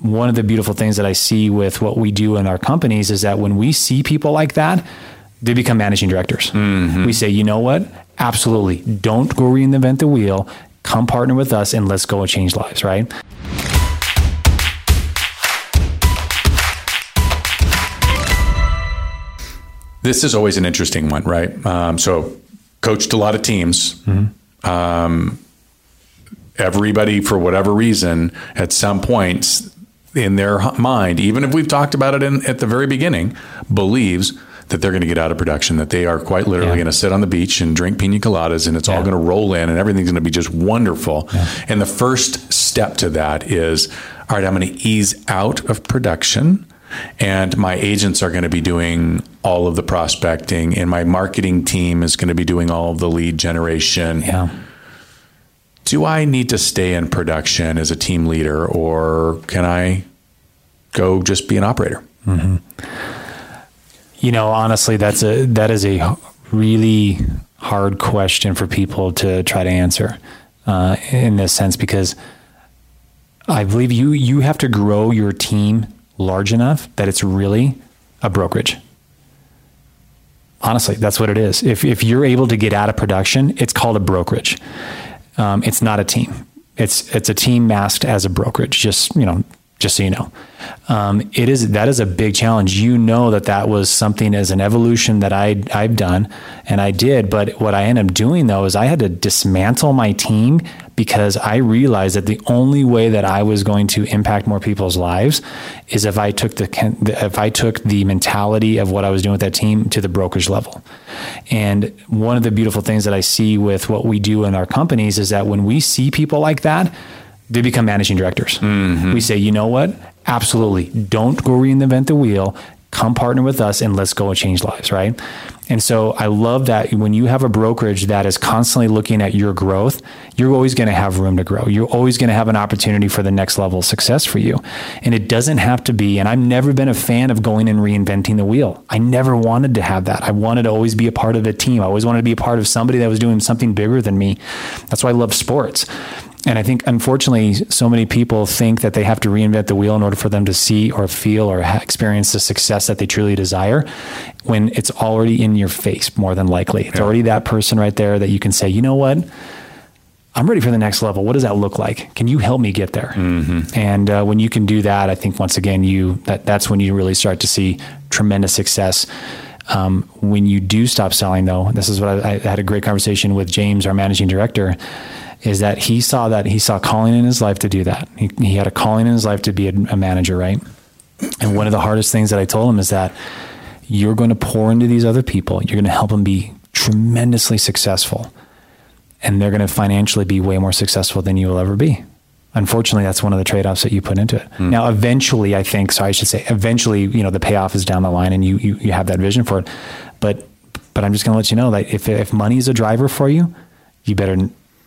one of the beautiful things that I see with what we do in our companies is that when we see people like that, they become managing directors. We say, you know what? Absolutely. Don't go reinvent the wheel. Come partner with us and let's go and change lives, right? This is always an interesting one, right? Um, so, coached a lot of teams. Um, everybody, for whatever reason, at some points in their mind, even if we've talked about it in, at the very beginning, believes that they're going to get out of production, that they are quite literally Yeah. going to sit on the beach and drink pina coladas and it's all going to roll in and everything's going to be just wonderful. And the first step to that is all right, I'm going to ease out of production and my agents are going to be doing all of the prospecting and my marketing team is going to be doing all of the lead generation Yeah. do I need to stay in production as a team leader or can I go just be an operator? You know, honestly, that's a that is a really hard question for people to try to answer uh, in this sense because I believe you you have to grow your team large enough that it's really a brokerage. Honestly, that's what it is. If if you're able to get out of production, it's called a brokerage. Um, it's not a team. It's it's a team masked as a brokerage. Just you know, just so you know, um, it is that is a big challenge. You know that that was something as an evolution that I I've done and I did. But what I ended up doing though is I had to dismantle my team because I realized that the only way that I was going to impact more people's lives is if I took the if I took the mentality of what I was doing with that team to the brokerage level. And one of the beautiful things that I see with what we do in our companies is that when we see people like that, they become managing directors. We say, you know what? Absolutely. Don't go reinvent the wheel. Come partner with us and let's go and change lives, right? And so I love that when you have a brokerage that is constantly looking at your growth, you're always going to have room to grow. You're always going to have an opportunity for the next level of success for you. And it doesn't have to be, and I've never been a fan of going and reinventing the wheel. I never wanted to have that. I wanted to always be a part of a team. I always wanted to be a part of somebody that was doing something bigger than me. That's why I love sports. And I think, unfortunately, so many people think that they have to reinvent the wheel in order for them to see or feel or experience the success that they truly desire when it's already in your face, more than likely. It's already that person right there that you can say, you know what? I'm ready for the next level. What does that look like? Can you help me get there? And uh, when you can do that, I think once again, you that that's when you really start to see tremendous success. Um, when you do stop selling, though, this is what I, I had a great conversation with James, our managing director, is that he saw that he saw calling in his life to do that. He, he had a calling in his life to be a, a manager, right? And one of the hardest things that I told him is that you're going to pour into these other people. You're going to help them be tremendously successful and they're going to financially be way more successful than you will ever be. Unfortunately, that's one of the trade-offs that you put into it. Hmm. Now, eventually, I think, so I should say, eventually, you know, the payoff is down the line and you, you, you have that vision for it. But, but I'm just going to let you know that if, if money is a driver for you, you better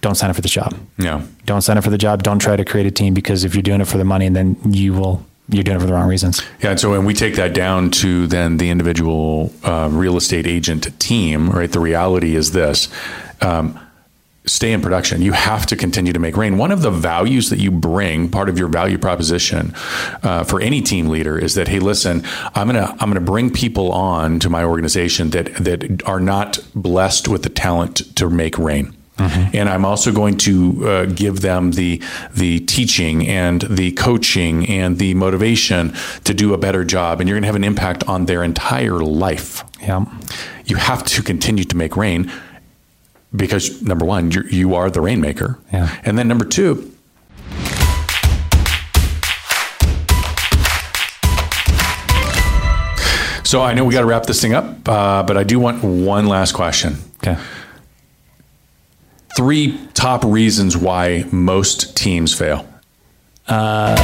don't sign up for the job. Yeah. Don't sign up for the job. Don't try to create a team because if you're doing it for the money, and then you will, you're doing it for the wrong reasons. Yeah, and so when we take that down to then the individual uh, real estate agent team, right? The reality is this: um, stay in production. You have to continue to make rain. One of the values that you bring, part of your value proposition uh, for any team leader, is that hey, listen, I'm gonna I'm gonna bring people on to my organization that that are not blessed with the talent to make rain. And I'm also going to uh, give them the the teaching and the coaching and the motivation to do a better job. And you're going to have an impact on their entire life. Yeah. You have to continue to make rain because number one, you're, you are the rainmaker, Yeah. and then number two. So I know we got to wrap this thing up, uh, but I do want one last question. Okay. Three top reasons why most teams fail. Uh,